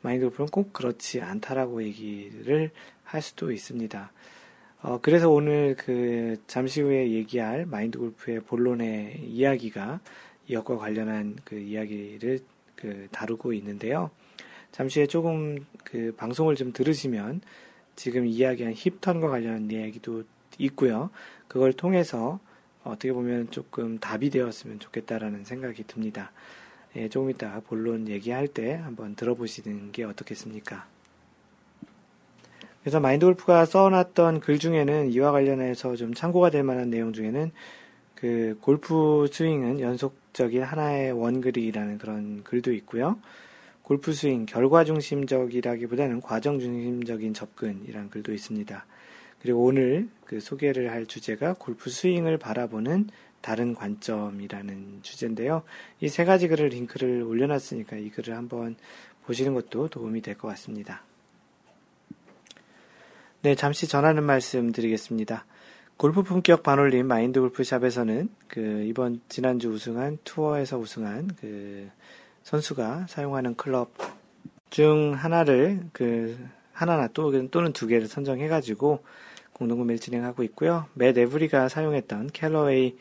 마인드 골프는 꼭 그렇지 않다라고 얘기를 할 수도 있습니다. 어, 그래서 오늘 그 잠시 후에 얘기할 마인드 골프의 본론의 이야기가 이것과 관련한 그 이야기를 그 다루고 있는데요. 잠시 후에 조금 그 방송을 좀 들으시면 지금 이야기한 힙턴과 관련한 이야기도 있고요. 그걸 통해서 어떻게 보면 조금 답이 되었으면 좋겠다라는 생각이 듭니다. 예, 조금 이따 본론 얘기할 때 한번 들어보시는 게 어떻겠습니까? 그래서 마인드 골프가 써놨던 글 중에는 이와 관련해서 좀 참고가 될 만한 내용 중에는 그 골프 스윙은 연속적인 하나의 원글이라는 그런 글도 있고요. 골프 스윙 결과 중심적이라기보다는 과정 중심적인 접근이라는 글도 있습니다. 그리고 오늘 그 소개를 할 주제가 골프 스윙을 바라보는 다른 관점이라는 주제인데요. 이 세 가지 글을 링크를 올려놨으니까 이 글을 한번 보시는 것도 도움이 될 것 같습니다. 네, 잠시 전하는 말씀 드리겠습니다. 골프 품격 반올림 마인드 골프샵에서는 그 이번 지난주 우승한 투어에서 우승한 그 선수가 사용하는 클럽 중 하나를 그 하나나 또 또는 두 개를 선정해 가지고 공동 구매를 진행하고 있고요. 맷 에브리가 사용했던 캘러웨이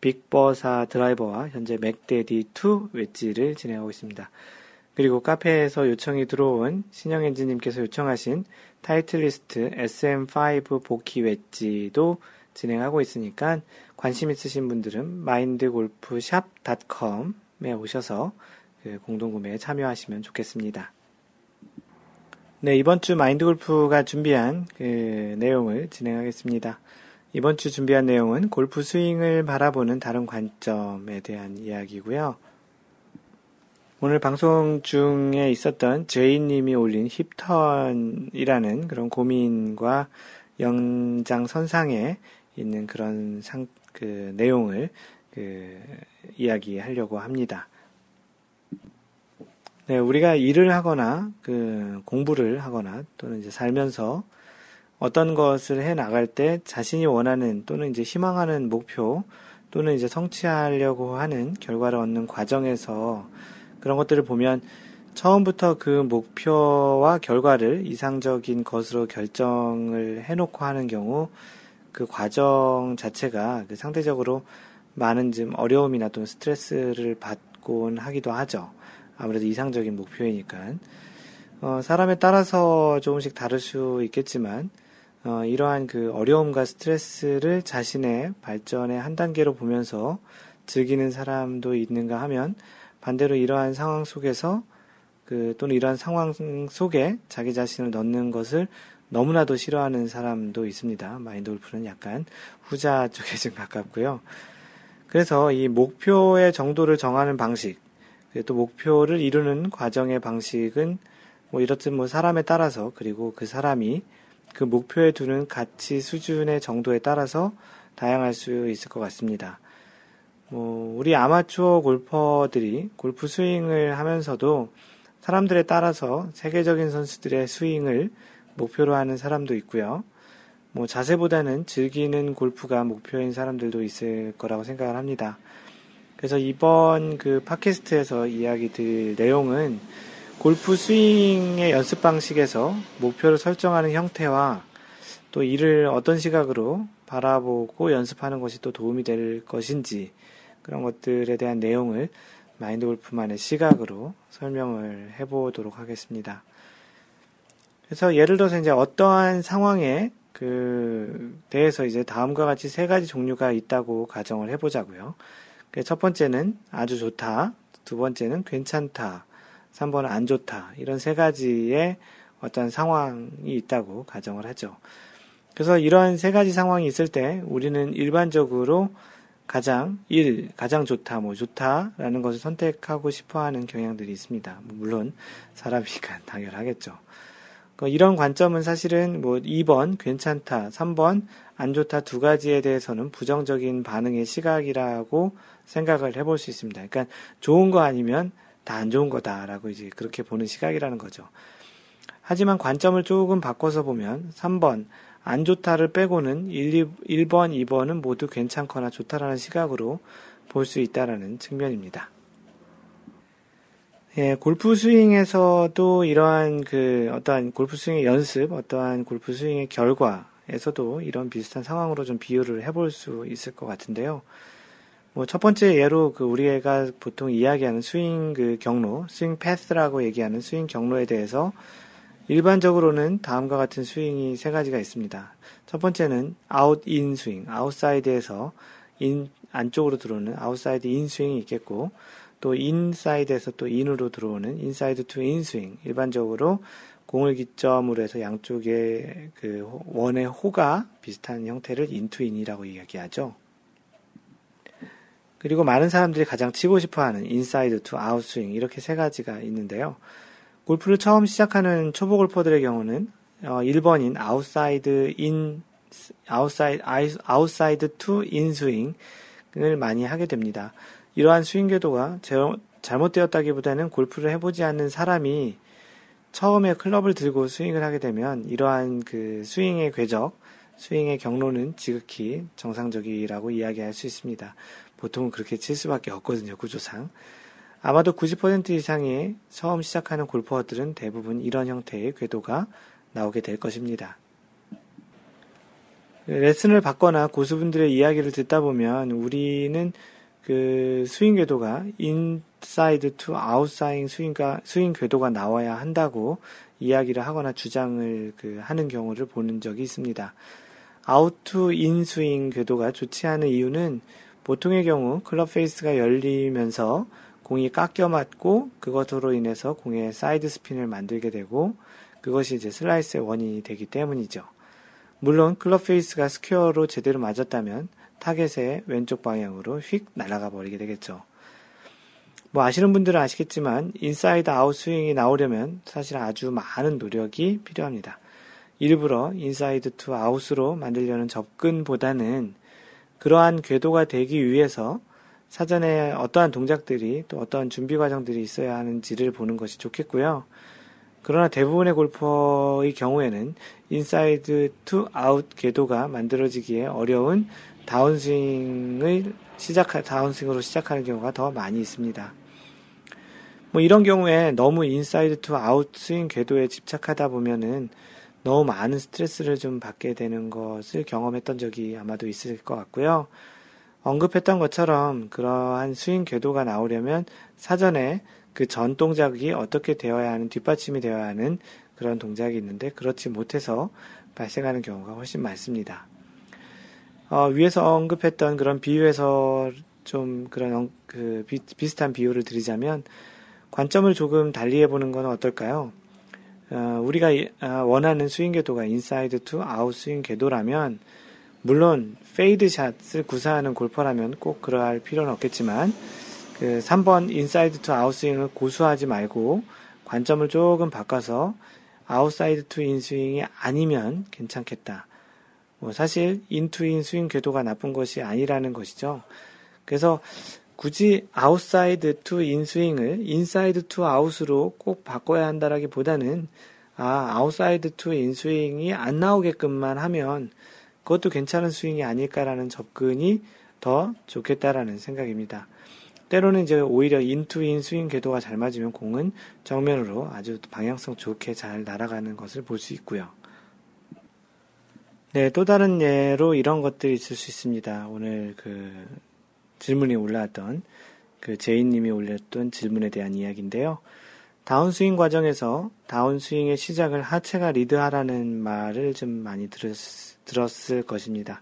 빅버사 드라이버와 현재 맥데디 2 웨지를 진행하고 있습니다. 그리고 카페에서 요청이 들어온 신영엔지님께서 요청하신 타이틀리스트 SM5 복귀 웨지도 진행하고 있으니까 관심 있으신 분들은 마인드골프샵.com에 오셔서 그 공동구매에 참여하시면 좋겠습니다. 네, 이번 주 마인드골프가 준비한 그 내용을 진행하겠습니다. 이번 주 준비한 내용은 골프 스윙을 바라보는 다른 관점에 대한 이야기고요. 오늘 방송 중에 있었던 제이님이 올린 힙턴이라는 그런 고민과 연장선상에 있는 그런 상, 그 내용을 그 이야기하려고 합니다. 네, 우리가 일을 하거나 그 공부를 하거나 또는 이제 살면서 어떤 것을 해 나갈 때 자신이 원하는 또는 이제 희망하는 목표 또는 이제 성취하려고 하는 결과를 얻는 과정에서 그런 것들을 보면 처음부터 그 목표와 결과를 이상적인 것으로 결정을 해놓고 하는 경우 그 과정 자체가 그 상대적으로 많은 좀 어려움이나 또는 스트레스를 받곤 하기도 하죠. 아무래도 이상적인 목표이니까. 어, 사람에 따라서 조금씩 다를 수 있겠지만, 어, 이러한 그 어려움과 스트레스를 자신의 발전의 한 단계로 보면서 즐기는 사람도 있는가 하면, 반대로 이러한 상황 속에서 그 또는 이러한 상황 속에 자기 자신을 넣는 것을 너무나도 싫어하는 사람도 있습니다. 마인드 골프는 약간 후자 (laughs) 쪽에 좀 가깝고요. 그래서 이 목표의 정도를 정하는 방식, 또 목표를 이루는 과정의 방식은 뭐 이렇듯 뭐 사람에 따라서 그리고 그 사람이 그 목표에 두는 가치 수준의 정도에 따라서 다양할 수 있을 것 같습니다. 뭐 우리 아마추어 골퍼들이 골프 스윙을 하면서도 사람들에 따라서 세계적인 선수들의 스윙을 목표로 하는 사람도 있고요. 뭐 자세보다는 즐기는 골프가 목표인 사람들도 있을 거라고 생각을 합니다. 그래서 이번 그 팟캐스트에서 이야기 드릴 내용은 골프 스윙의 연습 방식에서 목표를 설정하는 형태와 또 이를 어떤 시각으로 바라보고 연습하는 것이 또 도움이 될 것인지 그런 것들에 대한 내용을 마인드 골프만의 시각으로 설명을 해보도록 하겠습니다. 그래서 예를 들어서 이제 어떠한 상황에 그 대해서 이제 다음과 같이 세 가지 종류가 있다고 가정을 해보자고요. 첫 번째는 아주 좋다, 두 번째는 괜찮다, 3번은 안 좋다 이런 세 가지의 어떤 상황이 있다고 가정을 하죠. 그래서 이러한 세 가지 상황이 있을 때 우리는 일반적으로 가장 일 가장 좋다 뭐 좋다라는 것을 선택하고 싶어 하는 경향들이 있습니다. 물론 사람이니까 (laughs) 당연하겠죠. 그 이런 관점은 사실은 뭐 2번 괜찮다, 3번 안 좋다 두 가지에 대해서는 부정적인 반응의 시각이라고 생각을 해볼 수 있습니다. 그러니까 좋은 거 아니면 다 안 좋은 거다라고 이제 그렇게 보는 시각이라는 거죠. 하지만 관점을 조금 바꿔서 보면 3번 안 좋다를 빼고는 1, 1번, 2번은 모두 괜찮거나 좋다라는 시각으로 볼 수 있다라는 측면입니다. 예, 골프 스윙에서도 이러한 그 어떠한 골프 스윙의 연습, 어떠한 골프 스윙의 결과에서도 이런 비슷한 상황으로 좀 비유를 해볼 수 있을 것 같은데요. 뭐 첫 번째 예로 그 우리가 보통 이야기하는 스윙 그 경로, swing path라고 얘기하는 스윙 경로에 대해서 일반적으로는 다음과 같은 스윙이 세 가지가 있습니다. 첫 번째는 out in 스윙, outside에서 in 안쪽으로 들어오는 outside in 스윙이 있겠고 또 inside에서 또 in으로 들어오는 inside to in 스윙 일반적으로 공을 기점으로 해서 양쪽에 그 원의 호가 비슷한 형태를 in to in이라고 이야기하죠. 그리고 많은 사람들이 가장 치고 싶어 하는 inside to out 스윙 이렇게 세 가지가 있는데요. 골프를 처음 시작하는 초보 골퍼들의 경우는 어, 1번인 outside in outside, outside to in 스윙을 많이 하게 됩니다. 이러한 스윙 궤도가 잘못되었다기보다는 골프를 해보지 않는 사람이 처음에 클럽을 들고 스윙을 하게 되면 이러한 그 스윙의 궤적, 스윙의 경로는 지극히 정상적이라고 이야기할 수 있습니다. 보통은 그렇게 칠 수밖에 없거든요, 구조상. 아마도 90% 이상의 처음 시작하는 골퍼들은 대부분 이런 형태의 궤도가 나오게 될 것입니다. 레슨을 받거나 고수분들의 이야기를 듣다 보면 우리는 그 스윙 궤도가 inside to outside 스윙가 스윙 궤도가 나와야 한다고 이야기를 하거나 주장을 그 하는 경우를 보는 적이 있습니다. out to in 스윙 궤도가 좋지 않은 이유는 보통의 경우 클럽 페이스가 열리면서 공이 깎여 맞고 그것으로 인해서 공의 사이드 스핀을 만들게 되고 그것이 이제 슬라이스의 원인이 되기 때문이죠. 물론 클럽 페이스가 square로 제대로 맞았다면 타겟의 왼쪽 방향으로 휙 날아가 버리게 되겠죠. 뭐 아시는 분들은 아시겠지만 inside out 스윙이 나오려면 사실 아주 많은 노력이 필요합니다. 일부러 inside to out으로 만들려는 접근보다는 그러한 궤도가 되기 위해서 사전에 어떠한 동작들이 또 어떠한 준비 과정들이 있어야 하는지를 보는 것이 좋겠고요. 그러나 대부분의 골퍼의 경우에는 inside to out 궤도가 만들어지기에 어려운 다운스윙을 시작 다운스윙으로 시작하는 경우가 더 많이 있습니다. 뭐 이런 경우에 너무 inside to out 스윙 궤도에 집착하다 보면은 너무 많은 스트레스를 좀 받게 되는 것을 경험했던 적이 아마도 있을 것 같고요. 언급했던 것처럼 그러한 스윙 궤도가 나오려면 사전에 그 전 동작이 어떻게 되어야 하는 뒷받침이 되어야 하는 그런 동작이 있는데 그렇지 못해서 발생하는 경우가 훨씬 많습니다. 어, 위에서 언급했던 그런 비유에서 좀 그런 그 비, 비슷한 비유를 드리자면 관점을 조금 달리 해보는 건 어떨까요? 어, 우리가 어, 원하는 스윙 궤도가 inside to out 스윙 궤도라면 물론 fade 샷을 구사하는 골퍼라면 꼭 그러할 필요는 없겠지만 그 3번 inside to out 스윙을 고수하지 말고 관점을 조금 바꿔서 outside to in 스윙이 아니면 괜찮겠다. 뭐 사실 in to in 스윙 궤도가 나쁜 것이 아니라는 것이죠. 그래서 굳이 outside to in 스윙을 inside to out으로 꼭 바꿔야 한다라기보다는 아 outside to in 스윙이 안 나오게끔만 하면 그것도 괜찮은 스윙이 아닐까라는 접근이 더 좋겠다라는 생각입니다. 때로는 이제 오히려 in to in 스윙 궤도가 잘 맞으면 공은 정면으로 아주 방향성 좋게 잘 날아가는 것을 볼 수 있고요. 네, 또 다른 예로 이런 것들이 있을 수 있습니다. 오늘 그 질문이 올라왔던 그 제이님이 올렸던 질문에 대한 이야기인데요. 다운스윙 과정에서 다운스윙의 시작을 하체가 리드하라는 말을 좀 많이 들었, 들었을 것입니다.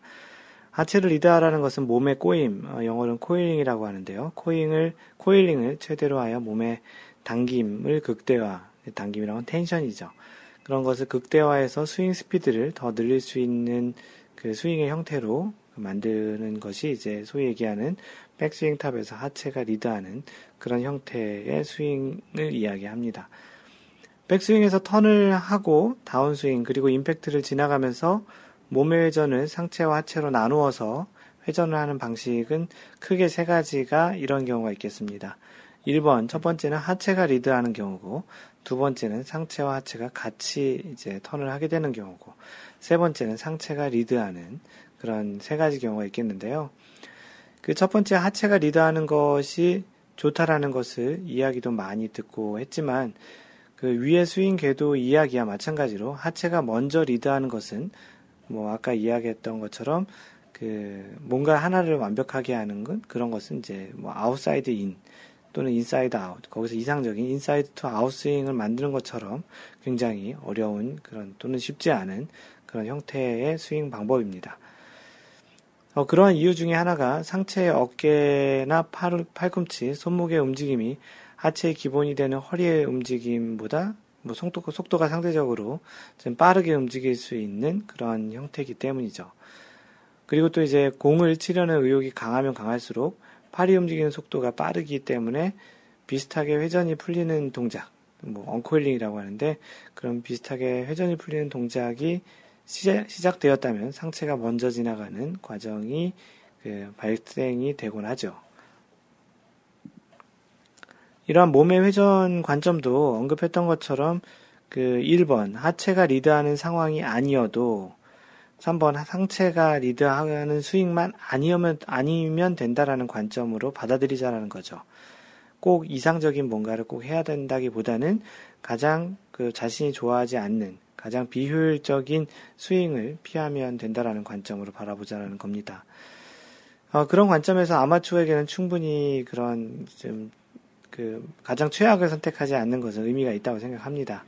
하체를 리드하라는 것은 몸의 꼬임, 어, 영어로는 coiling이라고 하는데요. 코잉을, coiling을 최대로 하여 몸의 당김을 극대화, 당김이라는 tension이죠. 그런 것을 극대화해서 스윙 스피드를 더 늘릴 수 있는 그 스윙의 형태로 만드는 것이 이제 소위 얘기하는 백스윙 top에서 하체가 리드하는 그런 형태의 스윙을 이야기합니다. 백스윙에서 턴을 하고 다운스윙 그리고 임팩트를 지나가면서 몸의 회전을 상체와 하체로 나누어서 회전을 하는 방식은 크게 세 가지가 이런 경우가 있겠습니다. 1번, 첫 번째는 하체가 리드하는 경우고, 두 번째는 상체와 하체가 같이 이제 턴을 하게 되는 경우고, 세 번째는 상체가 리드하는 그런 세 가지 경우가 있겠는데요. 그 첫 번째 하체가 리드하는 것이 좋다라는 것을 이야기도 많이 듣고 했지만, 그 위의 스윙 궤도 이야기와 마찬가지로 하체가 먼저 리드하는 것은 뭐 아까 이야기했던 것처럼 그 뭔가 하나를 완벽하게 하는 건 그런 것은 이제 뭐 outside in 또는 inside out 거기서 이상적인 inside to out 스윙을 만드는 것처럼 굉장히 어려운 그런 또는 쉽지 않은 그런 형태의 스윙 방법입니다. 어, 그러한 이유 중에 하나가 상체의 어깨나 팔, 팔꿈치, 손목의 움직임이 하체의 기본이 되는 허리의 움직임보다 뭐 속도, 속도가 상대적으로 좀 빠르게 움직일 수 있는 그런 형태이기 때문이죠. 그리고 또 이제 공을 치려는 의욕이 강하면 강할수록 팔이 움직이는 속도가 빠르기 때문에 비슷하게 회전이 풀리는 동작, 뭐 엉코일링이라고 하는데 그런 비슷하게 회전이 풀리는 동작이 시작, 되었다면 상체가 먼저 지나가는 과정이 그 발생이 되곤 하죠. 이러한 몸의 회전 관점도 언급했던 것처럼 그 1번 하체가 리드하는 상황이 아니어도 3번 상체가 리드하는 스윙만 아니면 아니면 된다라는 관점으로 받아들이자라는 거죠. 꼭 이상적인 뭔가를 꼭 해야 된다기보다는 가장 그 자신이 좋아하지 않는 가장 비효율적인 스윙을 피하면 된다라는 관점으로 바라보자라는 겁니다. 어, 그런 관점에서 아마추어에게는 충분히 그런 좀 그 가장 최악을 선택하지 않는 것은 의미가 있다고 생각합니다.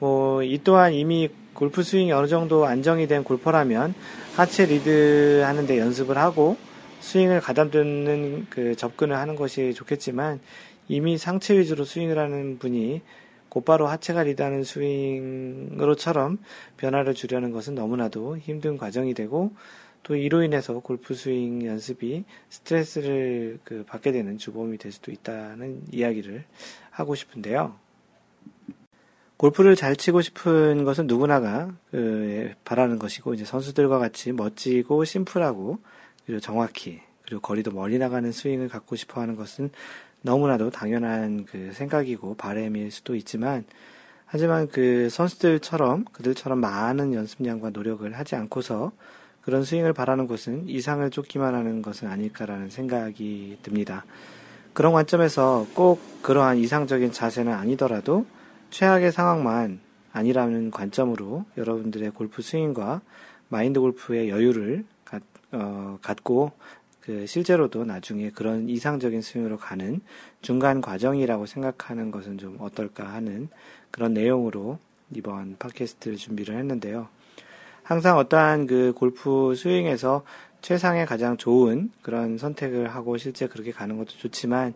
뭐, 이 또한 이미 골프 스윙이 어느 정도 안정이 된 골퍼라면 하체 리드 하는데 연습을 하고 스윙을 가다듬는 그 접근을 하는 것이 좋겠지만 이미 상체 위주로 스윙을 하는 분이 곧바로 하체가 리드하는 스윙으로처럼 변화를 주려는 것은 너무나도 힘든 과정이 되고 또 이로 인해서 골프 스윙 연습이 스트레스를 그 받게 되는 주범이 될 수도 있다는 이야기를 하고 싶은데요. 골프를 잘 치고 싶은 것은 누구나가 그 바라는 것이고 이제 선수들과 같이 멋지고 심플하고 그리고 정확히 그리고 거리도 멀리 나가는 스윙을 갖고 싶어 하는 것은 너무나도 당연한 그 생각이고 바램일 수도 있지만 하지만 그 선수들처럼 그들처럼 많은 연습량과 노력을 하지 않고서 그런 스윙을 바라는 것은 이상을 쫓기만 하는 것은 아닐까라는 생각이 듭니다. 그런 관점에서 꼭 그러한 이상적인 자세는 아니더라도 최악의 상황만 아니라는 관점으로 여러분들의 골프 스윙과 마인드 골프의 여유를 갖, 어, 갖고 그 실제로도 나중에 그런 이상적인 스윙으로 가는 중간 과정이라고 생각하는 것은 좀 어떨까 하는 그런 내용으로 이번 팟캐스트를 준비를 했는데요. 항상 어떠한 그 골프 스윙에서 최상의 가장 좋은 그런 선택을 하고 실제 그렇게 가는 것도 좋지만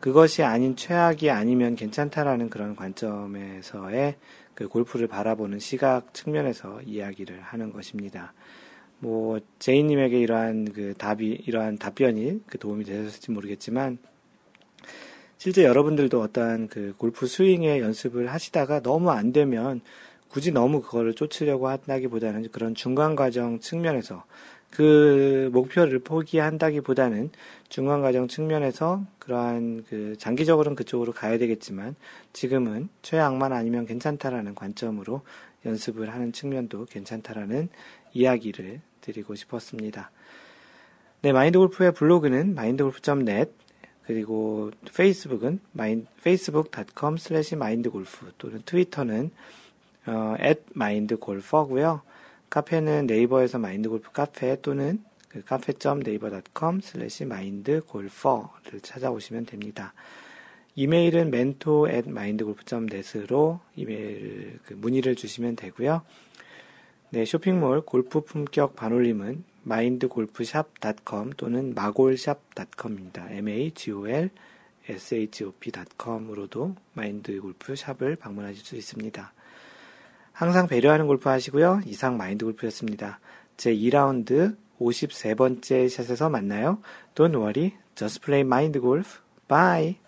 그것이 아닌 최악이 아니면 괜찮다라는 그런 관점에서의 그 골프를 바라보는 시각 측면에서 이야기를 하는 것입니다. 뭐 제이님에게 이러한 그 답이 이러한 답변이 그 도움이 되셨을지 모르겠지만 실제 여러분들도 어떠한 그 골프 스윙의 연습을 하시다가 너무 안 되면 굳이 너무 그거를 쫓으려고 한다기보다는 그런 중간 과정 측면에서 그 목표를 포기한다기보다는 중간 과정 측면에서 그러한 그 장기적으로는 그쪽으로 가야 되겠지만 지금은 최악만 아니면 괜찮다라는 관점으로 연습을 하는 측면도 괜찮다라는 이야기를 드리고 싶었습니다. 네, 마인드 골프의 블로그는 mindgolf.net 그리고 페이스북은 마인, facebook.com slash mindgolf 또는 트위터는 어, mindgolfer고요. 카페는 네이버에서 마인드골프 카페 또는 그 카페.네이버.com slash mindgolfer를 찾아오시면 됩니다. 이메일은 mentor at mindgolf.net으로 이메일 그 문의를 주시면 되고요. 네, 쇼핑몰 골프 품격 반올림은 mindgolfshop.com 또는 마골샵.com입니다. m-a-g-o-l shop.com으로도 마인드 골프샵을 방문하실 수 있습니다. 항상 배려하는 골프 하시고요. 이상 마인드 골프였습니다. 제 2라운드 53번째 샷에서 만나요. Don't worry, just play mind golf. Bye.